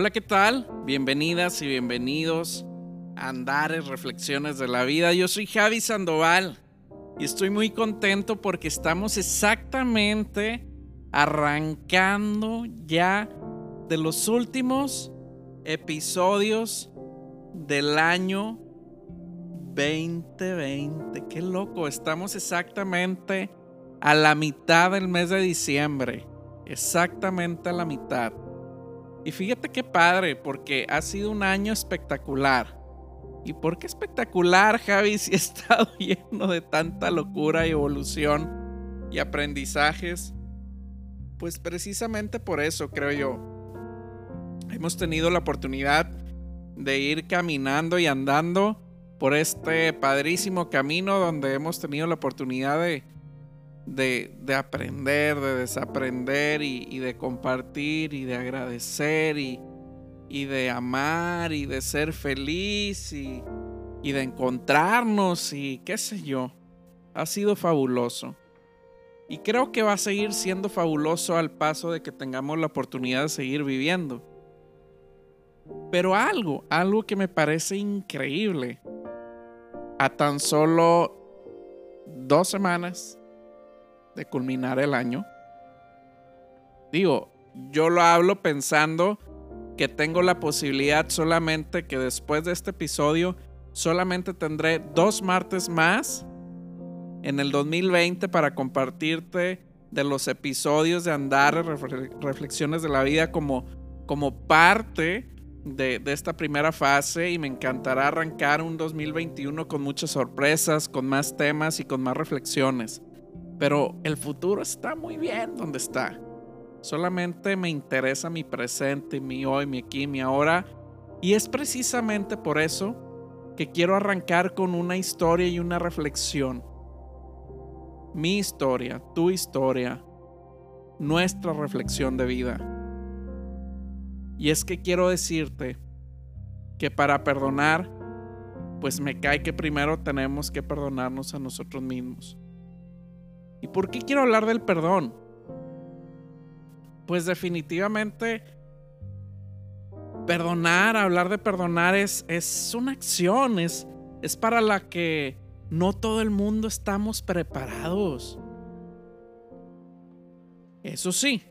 Hola, ¿qué tal? Bienvenidas y bienvenidos a Andares, Reflexiones de la Vida. Yo soy Javi Sandoval y estoy muy contento porque estamos exactamente arrancando ya de los últimos episodios del año 2020. Qué loco, estamos exactamente a la mitad del mes de diciembre. Exactamente a la mitad. Y fíjate qué padre, porque ha sido un año espectacular. ¿Y por qué espectacular, Javi, si ha estado lleno de tanta locura y evolución y aprendizajes? Pues precisamente por eso, creo yo. Hemos tenido la oportunidad de ir caminando y andando por este padrísimo camino donde hemos tenido la oportunidad de, de, aprender, de desaprender y, de compartir y de agradecer y, y, de amar y de ser feliz y, y de encontrarnos y qué sé yo. Ha sido fabuloso. Y creo que va a seguir siendo fabuloso al paso de que tengamos la oportunidad de seguir viviendo. Pero algo, algo que me parece increíble a tan solo dos semanas de culminar el año. Digo, yo lo hablo pensando que tengo la posibilidad solamente que después de este episodio solamente tendré dos martes más en el 2020 para compartirte de los episodios de andar reflexiones de la vida como, como parte de, esta primera fase y me encantará arrancar un 2021 con muchas sorpresas, con más temas y con más reflexiones. Pero el futuro está muy bien donde está. Solamente me interesa mi presente, mi hoy, mi aquí, mi ahora. Y es precisamente por eso que quiero arrancar con una historia y una reflexión. Mi historia, tu historia, nuestra reflexión de vida. Y es que quiero decirte que para perdonar, pues me cae que primero tenemos que perdonarnos a nosotros mismos. ¿Y por qué quiero hablar del perdón? Pues definitivamente perdonar, hablar de perdonar es, es una acción, es, es para la que no todo el mundo estamos preparados. Eso sí,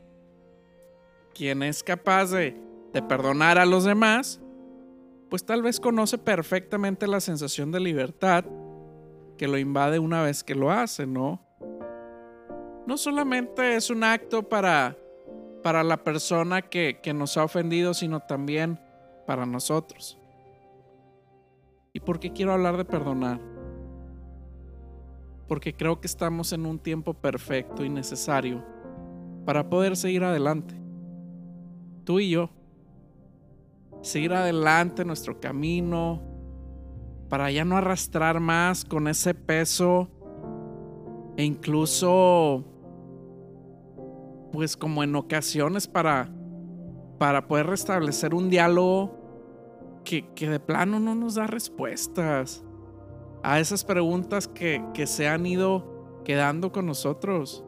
quien es capaz de de perdonar a los demás, pues tal vez conoce perfectamente la sensación de libertad que lo invade una vez que lo hace, ¿no? No solamente es un acto para, para la persona que, que nos ha ofendido, sino también para nosotros. ¿Y por qué quiero hablar de perdonar? Porque creo que estamos en un tiempo perfecto y necesario para poder seguir adelante. Tú y yo seguir adelante nuestro camino, para ya no arrastrar más con ese peso e incluso, pues como en ocasiones para, para poder restablecer un diálogo que, que de plano no nos da respuestas a esas preguntas que, que se han ido quedando con nosotros.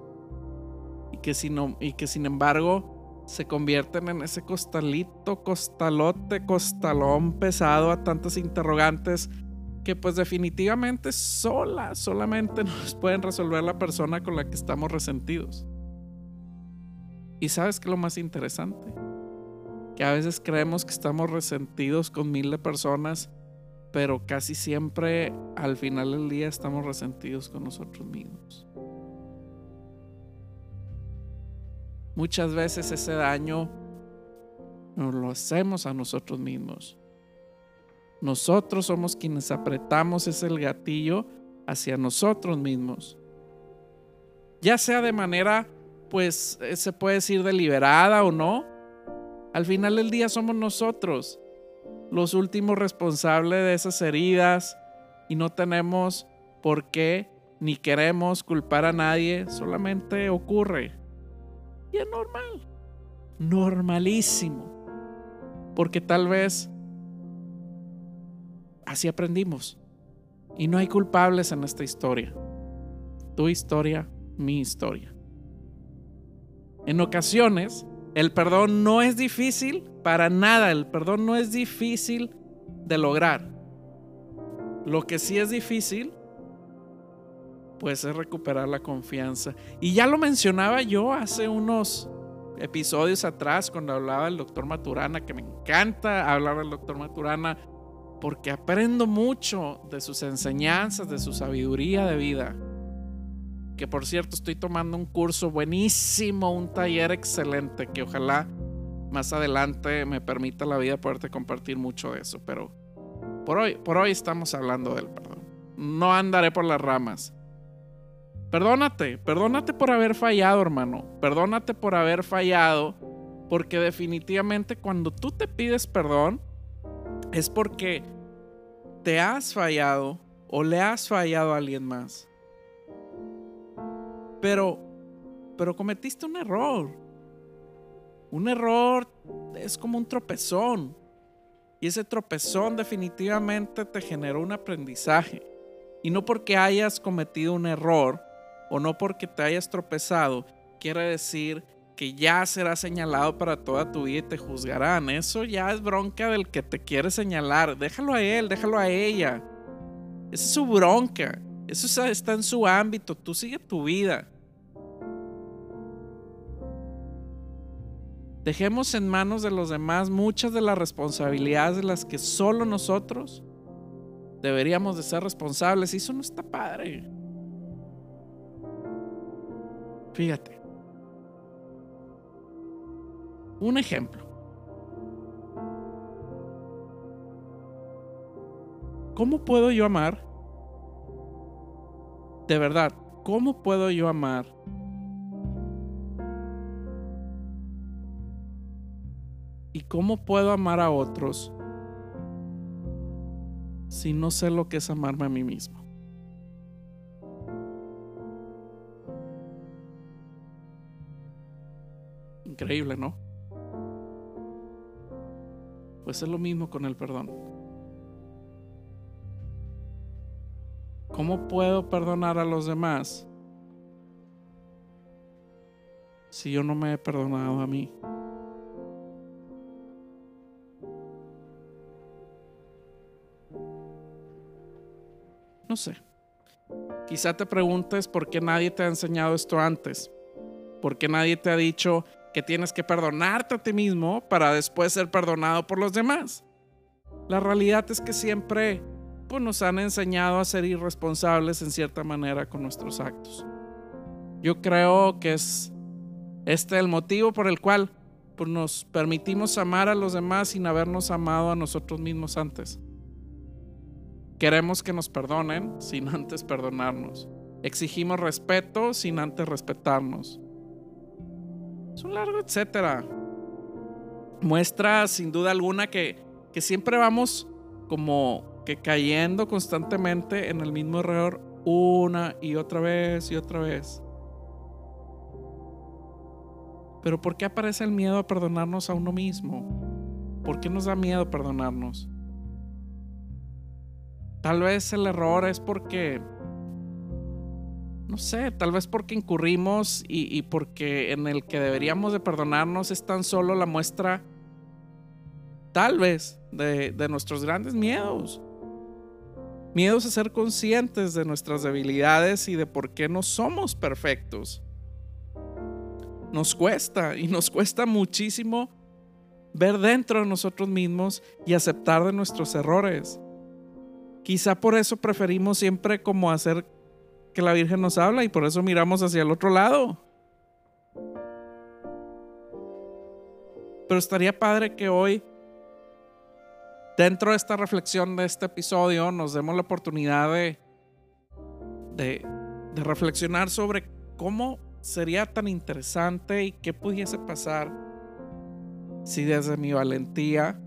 Y que, si no, y que sin embargo se convierten en ese costalito, costalote, costalón pesado a tantos interrogantes que pues definitivamente sola, solamente nos pueden resolver la persona con la que estamos resentidos. Y sabes que lo más interesante, que a veces creemos que estamos resentidos con mil de personas, pero casi siempre al final del día estamos resentidos con nosotros mismos. Muchas veces ese daño nos lo hacemos a nosotros mismos. Nosotros somos quienes apretamos ese gatillo hacia nosotros mismos. Ya sea de manera, pues eh, se puede decir deliberada o no. Al final del día somos nosotros los últimos responsables de esas heridas y no tenemos por qué ni queremos culpar a nadie, solamente ocurre. Y es normal. Normalísimo. Porque tal vez así aprendimos. Y no hay culpables en esta historia. Tu historia, mi historia. En ocasiones, El perdón no es difícil para nada, el perdón no es difícil de lograr. Lo que sí es difícil, pues es recuperar la confianza. Y ya lo mencionaba yo hace unos episodios atrás cuando hablaba del doctor Maturana, que me encanta hablar del doctor Maturana porque aprendo mucho de sus enseñanzas, de su sabiduría de vida. Que por cierto estoy tomando un curso buenísimo, un taller excelente, que ojalá más adelante me permita la vida poderte compartir mucho de eso. Pero por hoy, por hoy estamos hablando del perdón. No andaré por las ramas. Perdónate, perdónate por haber fallado, hermano. Perdónate por haber fallado, porque definitivamente cuando tú te pides perdón, es porque te has fallado o le has fallado a alguien más. Pero, pero cometiste un error. Un error es como un tropezón. Y ese tropezón definitivamente te generó un aprendizaje. Y no porque hayas cometido un error, o no porque te hayas tropezado, quiere decir que ya será señalado para toda tu vida y te juzgarán. Eso ya es bronca del que te quiere señalar. Déjalo a él, déjalo a ella. Esa es su bronca. Eso está en su ámbito. Tú sigue tu vida. Dejemos en manos de los demás muchas de las responsabilidades de las que solo nosotros deberíamos de ser responsables. Y eso no está padre. Fíjate. Un ejemplo. ¿Cómo puedo yo amar? De verdad, ¿cómo puedo yo amar? ¿Y cómo puedo amar a otros si no sé lo que es amarme a mí mismo? Increíble, ¿no? Pues es lo mismo con el perdón. ¿Cómo puedo perdonar a los demás si yo no me he perdonado a mí? No sé. Quizá te preguntes por qué nadie te ha enseñado esto antes. ¿Por qué nadie te ha dicho que tienes que perdonarte a ti mismo para después ser perdonado por los demás. La realidad es que siempre pues, nos han enseñado a ser irresponsables en cierta manera con nuestros actos. Yo creo que es este el motivo por el cual pues, nos permitimos amar a los demás sin habernos amado a nosotros mismos antes. Queremos que nos perdonen sin antes perdonarnos. Exigimos respeto sin antes respetarnos. Es un largo etcétera. Muestra sin duda alguna que, que siempre vamos como que cayendo constantemente en el mismo error una y otra vez y otra vez. Pero ¿por qué aparece el miedo a perdonarnos a uno mismo? ¿Por qué nos da miedo perdonarnos? Tal vez el error es porque no sé, tal vez porque incurrimos y, porque en el que deberíamos de perdonarnos es tan solo la muestra, tal vez, de, de nuestros grandes miedos. Miedos a ser conscientes de nuestras debilidades y de por qué no somos perfectos. Nos cuesta y nos cuesta muchísimo ver dentro de nosotros mismos y aceptar de nuestros errores. Quizá por eso preferimos siempre como hacer que la Virgen nos habla y por eso miramos hacia el otro lado. Pero estaría padre que hoy, dentro de esta reflexión de este episodio, nos demos la oportunidad de, de, reflexionar sobre cómo sería tan interesante y qué pudiese pasar si desde mi valentía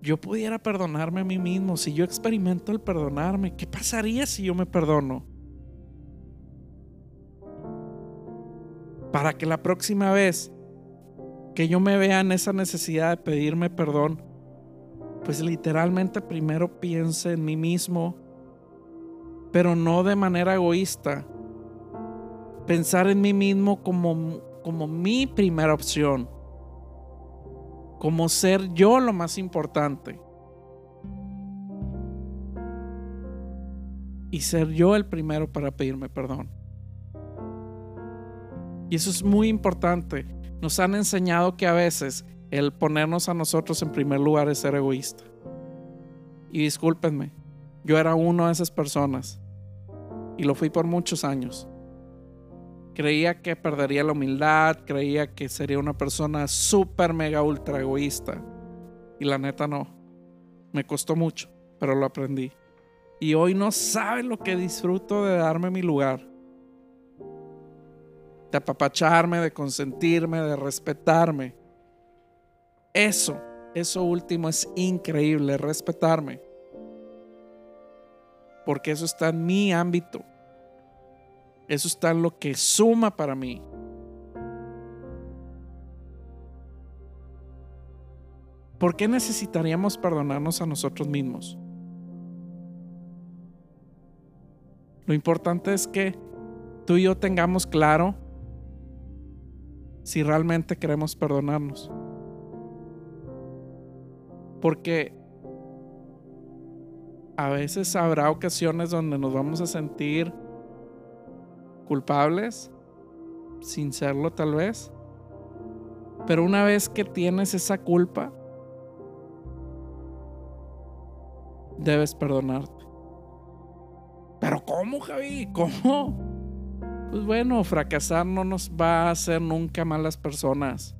yo pudiera perdonarme a mí mismo, si yo experimento el perdonarme, ¿qué pasaría si yo me perdono? Para que la próxima vez que yo me vea en esa necesidad de pedirme perdón, pues literalmente primero piense en mí mismo, pero no de manera egoísta. Pensar en mí mismo como, como mi primera opción, como ser yo lo más importante. Y ser yo el primero para pedirme perdón. Y eso es muy importante. Nos han enseñado que a veces el ponernos a nosotros en primer lugar es ser egoísta. Y discúlpenme, yo era uno de esas personas. Y lo fui por muchos años. Creía que perdería la humildad, creía que sería una persona súper, mega, ultra egoísta. Y la neta no. Me costó mucho, pero lo aprendí. Y hoy no sabe lo que disfruto de darme mi lugar. De apapacharme, de consentirme, de respetarme. Eso, eso último es increíble, respetarme. Porque eso está en mi ámbito. Eso está lo que suma para mí. ¿Por qué necesitaríamos perdonarnos a nosotros mismos? Lo importante es que tú y yo tengamos claro si realmente queremos perdonarnos. Porque a veces habrá ocasiones donde nos vamos a sentir culpables, sin serlo tal vez. Pero una vez que tienes esa culpa, debes perdonarte. Pero ¿cómo, Javi? ¿Cómo? Pues bueno, fracasar no nos va a hacer nunca malas personas.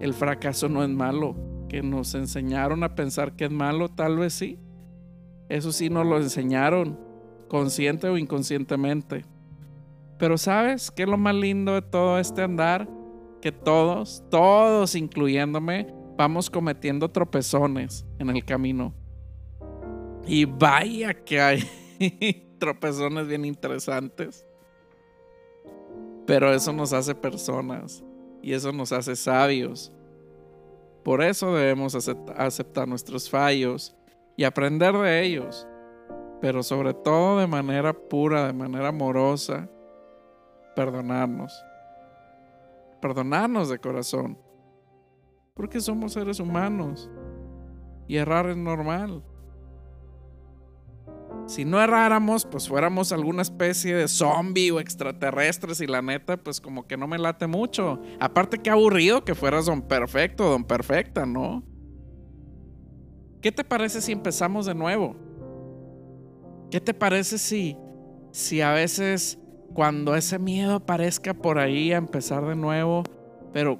El fracaso no es malo. Que nos enseñaron a pensar que es malo, tal vez sí. Eso sí nos lo enseñaron, consciente o inconscientemente. Pero ¿sabes qué es lo más lindo de todo este andar? Que todos, todos incluyéndome, vamos cometiendo tropezones en el camino. Y vaya que hay tropezones bien interesantes. Pero eso nos hace personas y eso nos hace sabios. Por eso debemos aceptar nuestros fallos y aprender de ellos, pero sobre todo de manera pura, de manera amorosa perdonarnos. Perdonarnos de corazón. Porque somos seres humanos. Y errar es normal. Si no erráramos, pues fuéramos alguna especie de zombie o extraterrestres y la neta, pues como que no me late mucho. Aparte que aburrido que fueras don perfecto, don perfecta, ¿no? ¿Qué te parece si empezamos de nuevo? ¿Qué te parece si, si a veces cuando ese miedo aparezca por ahí a empezar de nuevo, pero,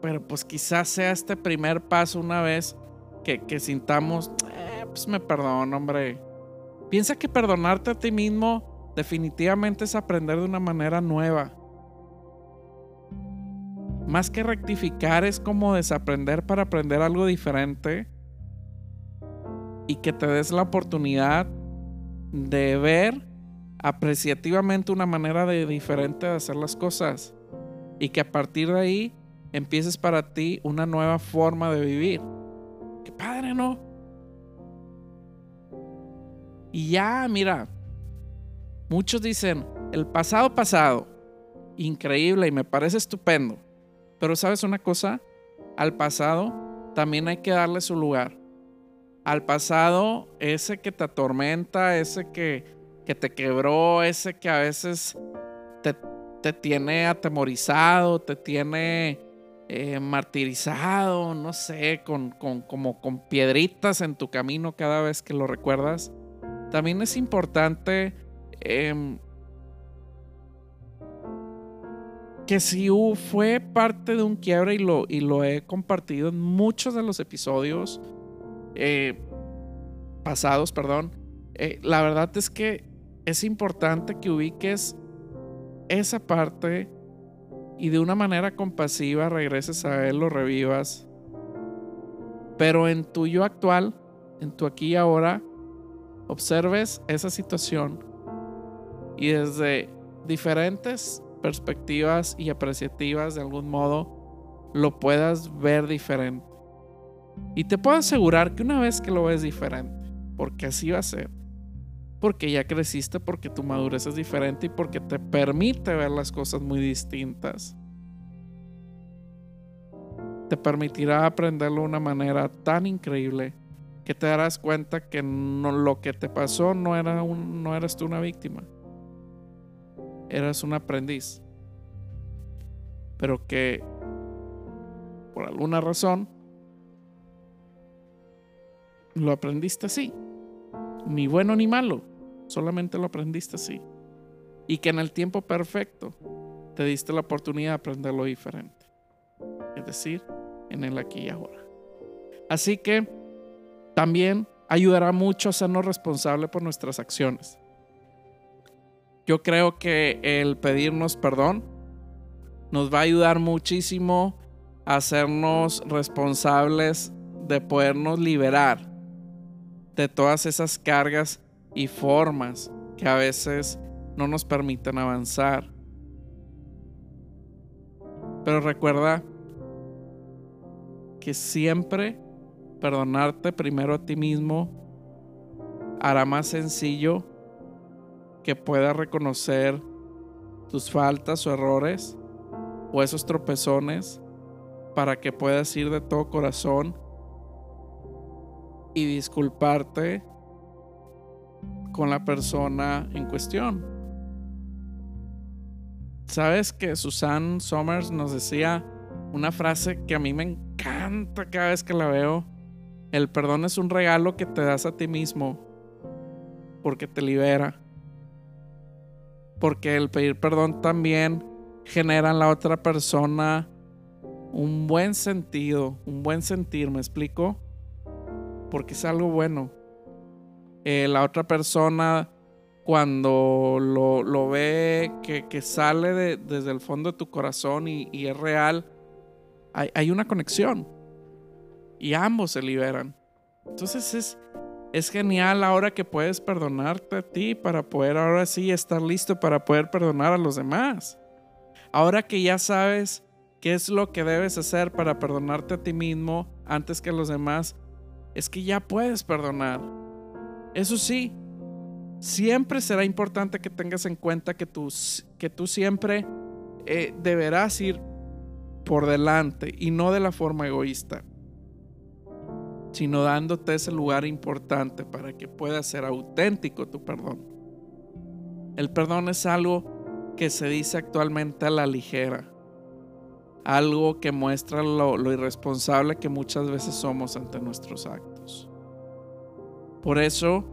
pero pues quizás sea este primer paso una vez que, sintamos, eh, pues me perdono, hombre. Piensa que perdonarte a ti mismo definitivamente es aprender de una manera nueva. Más que rectificar es como desaprender para aprender algo diferente y que te des la oportunidad de ver apreciativamente una manera de diferente de hacer las cosas y que a partir de ahí empieces para ti una nueva forma de vivir. Qué padre, ¿no? Y ya, mira, muchos dicen, el pasado pasado, increíble y me parece estupendo. Pero sabes una cosa, al pasado también hay que darle su lugar. Al pasado, ese que te atormenta, ese que que te quebró, ese que a veces te, tiene atemorizado, te tiene eh, martirizado, no sé, con, como con piedritas en tu camino cada vez que lo recuerdas. También es importante em, que si fue parte de un quiebre y lo, y lo he compartido en muchos de los episodios eh, pasados, perdón, eh, la verdad es que es importante que ubiques esa parte y de una manera compasiva regreses a él, lo revivas. Pero en tu yo actual, en tu aquí y ahora, observes esa situación y desde diferentes perspectivas y apreciativas de algún modo lo puedas ver diferente. Y te puedo asegurar que una vez que lo ves diferente, porque así va a ser, porque ya creciste, porque tu madurez es diferente y porque te permite ver las cosas muy distintas. te permitirá aprenderlo de una manera tan increíble que te darás cuenta que lo que te pasó no, era un, no eras tú una víctima, eras un aprendiz, pero que por alguna razón lo aprendiste así, ni bueno ni malo, solamente lo aprendiste así, y que en el tiempo perfecto te diste la oportunidad de aprenderlo diferente, es decir, en el aquí y ahora. Así que también ayudará mucho a sernos responsables por nuestras acciones. Yo creo que el pedirnos perdón nos va a ayudar muchísimo a hacernos responsables de podernos liberar de todas esas cargas y formas que a veces no nos permiten avanzar. Pero recuerda que siempre perdonarte primero a ti mismo hará más sencillo que puedas reconocer tus faltas o errores o esos tropezones para que puedas ir de todo corazón y disculparte con la persona en cuestión. Sabes que Susan Somers nos decía una frase que a mí me encanta cada vez que la veo el perdón es un regalo que te das a ti mismo porque te libera. Porque el pedir perdón también genera en la otra persona un buen sentido, un buen sentir, ¿me explico? Porque es algo bueno. Eh, la otra persona cuando lo, ve que, sale desde el fondo de tu corazón y, es real, hay, hay una conexión y ambos se liberan. Entonces es, es genial ahora que puedes perdonarte a ti para poder ahora sí estar listo para poder perdonar a los demás. Ahora que ya sabes qué es lo que debes hacer para perdonarte a ti mismo antes que a los demás, es que ya puedes perdonar. Eso sí, siempre será importante que tengas en cuenta que tú, siempre eh, deberás ir por delante y no de la forma egoísta sino dándote ese lugar importante para que pueda ser auténtico tu perdón. El perdón es algo que se dice actualmente a la ligera, algo que muestra lo, irresponsable que muchas veces somos ante nuestros actos. Por eso,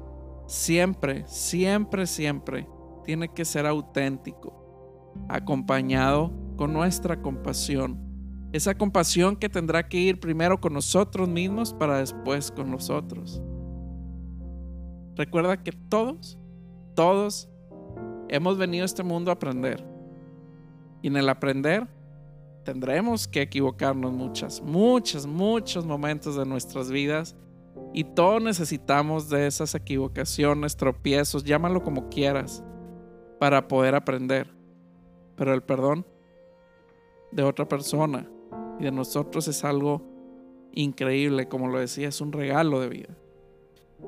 siempre, siempre, siempre tiene que ser auténtico, acompañado con nuestra compasión esa compasión que tendrá que ir primero con nosotros mismos para después con nosotros. Recuerda que todos, todos hemos venido a este mundo a aprender. Y en el aprender tendremos que equivocarnos muchas, muchos, muchos momentos de nuestras vidas. Y todos necesitamos de esas equivocaciones, tropiezos, llámalo como quieras, para poder aprender. Pero el perdón de otra persona y de nosotros es algo increíble, como lo decía, es un regalo de vida.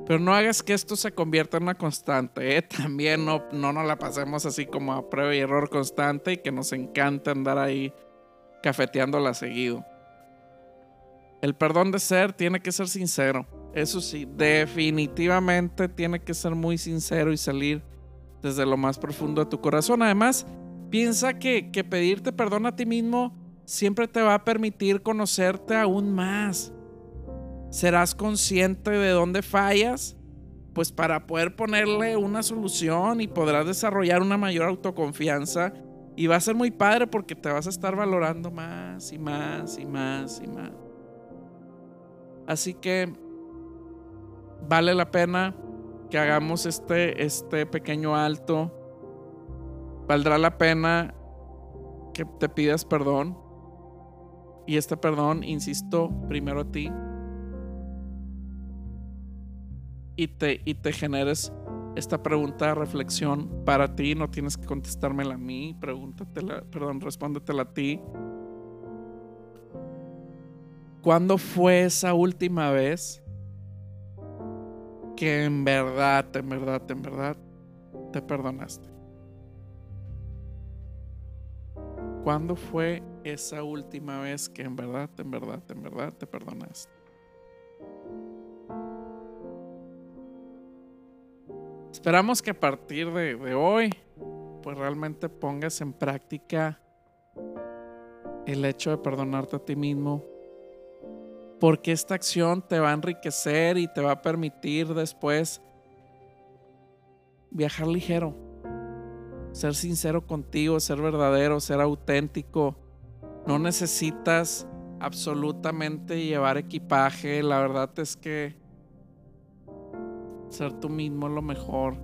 Pero no hagas que esto se convierta en una constante, ¿eh? también no, no nos la pasemos así como a prueba y error constante y que nos encanta andar ahí cafeteándola seguido. El perdón de ser tiene que ser sincero, eso sí, definitivamente tiene que ser muy sincero y salir desde lo más profundo de tu corazón. Además, piensa que, que pedirte perdón a ti mismo siempre te va a permitir conocerte aún más. Serás consciente de dónde fallas, pues para poder ponerle una solución y podrás desarrollar una mayor autoconfianza. Y va a ser muy padre porque te vas a estar valorando más y más y más y más. Así que vale la pena que hagamos este, este pequeño alto. Valdrá la pena que te pidas perdón y este perdón, insisto, primero a ti. Y te, y te generes esta pregunta de reflexión para ti. No tienes que contestármela a mí. Pregúntatela, perdón, respóndetela a ti. ¿Cuándo fue esa última vez que en verdad, en verdad, en verdad te perdonaste? ¿Cuándo fue esa última vez que en verdad, en verdad, en verdad te perdonaste. Esperamos que a partir de, de hoy, pues realmente pongas en práctica el hecho de perdonarte a ti mismo, porque esta acción te va a enriquecer y te va a permitir después viajar ligero, ser sincero contigo, ser verdadero, ser auténtico. No necesitas absolutamente llevar equipaje, la verdad es que ser tú mismo es lo mejor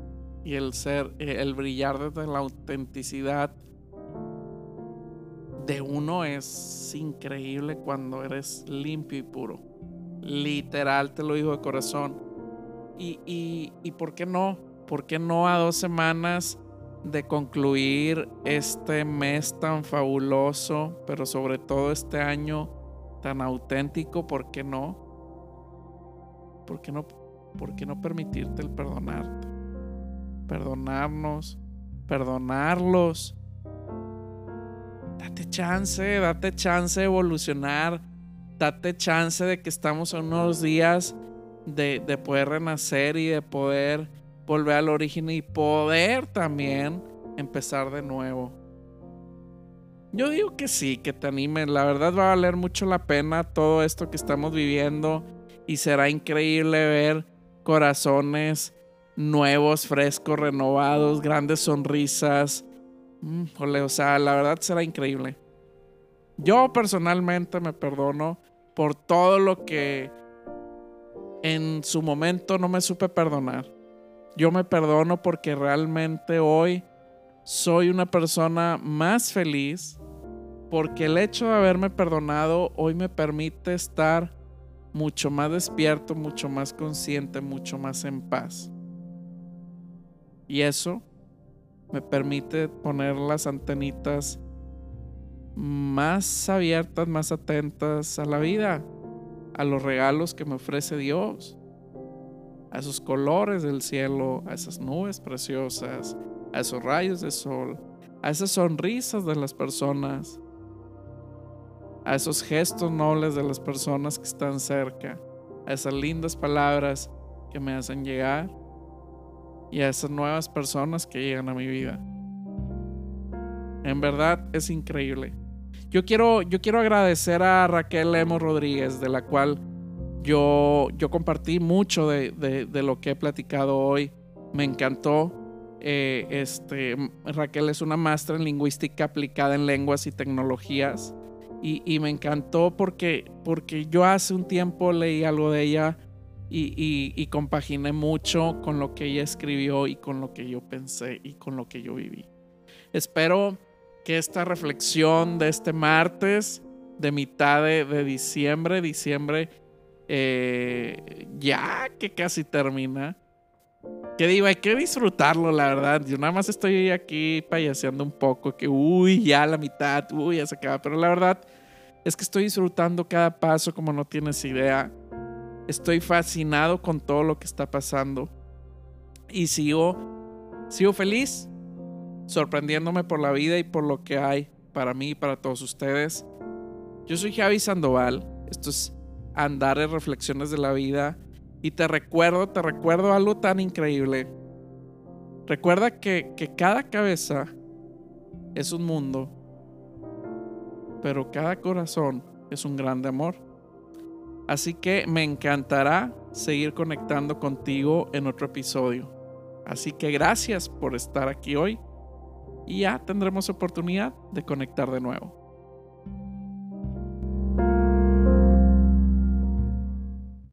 y el ser, el brillar desde la autenticidad de uno es increíble cuando eres limpio y puro. Literal, te lo digo de corazón. Y, y, y ¿por qué no? ¿Por qué no a dos semanas de concluir este mes tan fabuloso, pero sobre todo este año tan auténtico? ¿Por qué no? ¿Por qué no, por qué no permitirte el perdonarte? Perdonarnos, perdonarlos date chance, date chance de evolucionar, date chance de que estamos en unos días de, de poder renacer y de poder volver al origen y poder también empezar de nuevo. Yo digo que sí, que te animes. La verdad va a valer mucho la pena todo esto que estamos viviendo y será increíble ver corazones nuevos, frescos, renovados, grandes sonrisas, Mm, o sea, la verdad será increíble. Yo personalmente me perdono por todo lo que en su momento no me supe perdonar. Yo me perdono porque realmente hoy soy una persona más feliz porque el hecho de haberme perdonado hoy me permite estar mucho más despierto, mucho más consciente, mucho más en paz. Y eso me permite poner las antenitas más abiertas, más atentas a la vida, a los regalos que me ofrece Dios, a esos colores del cielo, a esas nubes preciosas, a esos rayos de sol, a esas sonrisas de las personas, a esos gestos nobles de las personas que están cerca, a esas lindas palabras que me hacen llegar y a esas nuevas personas que llegan a mi vida. En verdad es increíble. Yo quiero, yo quiero agradecer a Raquel Lemos Rodríguez, de la cual yo, yo compartí mucho de, de, lo que he platicado hoy. Me encantó. Eh, este, Raquel es una maestra en lingüística aplicada en lenguas y tecnologías. Y, y, me encantó porque, porque yo hace un tiempo leí algo de ella y, compaginé mucho con lo que ella escribió y con lo que yo pensé y con lo que yo viví. Espero que esta reflexión de este martes, de mitad de, diciembre, diciembre eh, ya que casi termina, que digo, hay que disfrutarlo, la verdad. Yo nada más estoy aquí payaseando un poco, que uy, ya la mitad, uy, ya se acaba. Pero la verdad es que estoy disfrutando cada paso como no tienes idea. Estoy fascinado con todo lo que está pasando. Y sigo, sigo feliz, sorprendiéndome por la vida y por lo que hay para mí y para todos ustedes. Yo soy Javi Sandoval. Esto es Andares Reflexiones de la Vida. Y te recuerdo, te recuerdo algo tan increíble. Recuerda que, que cada cabeza es un mundo, pero cada corazón es un grande amor. Así que me encantará seguir conectando contigo en otro episodio. Así que gracias por estar aquí hoy y ya tendremos oportunidad de conectar de nuevo.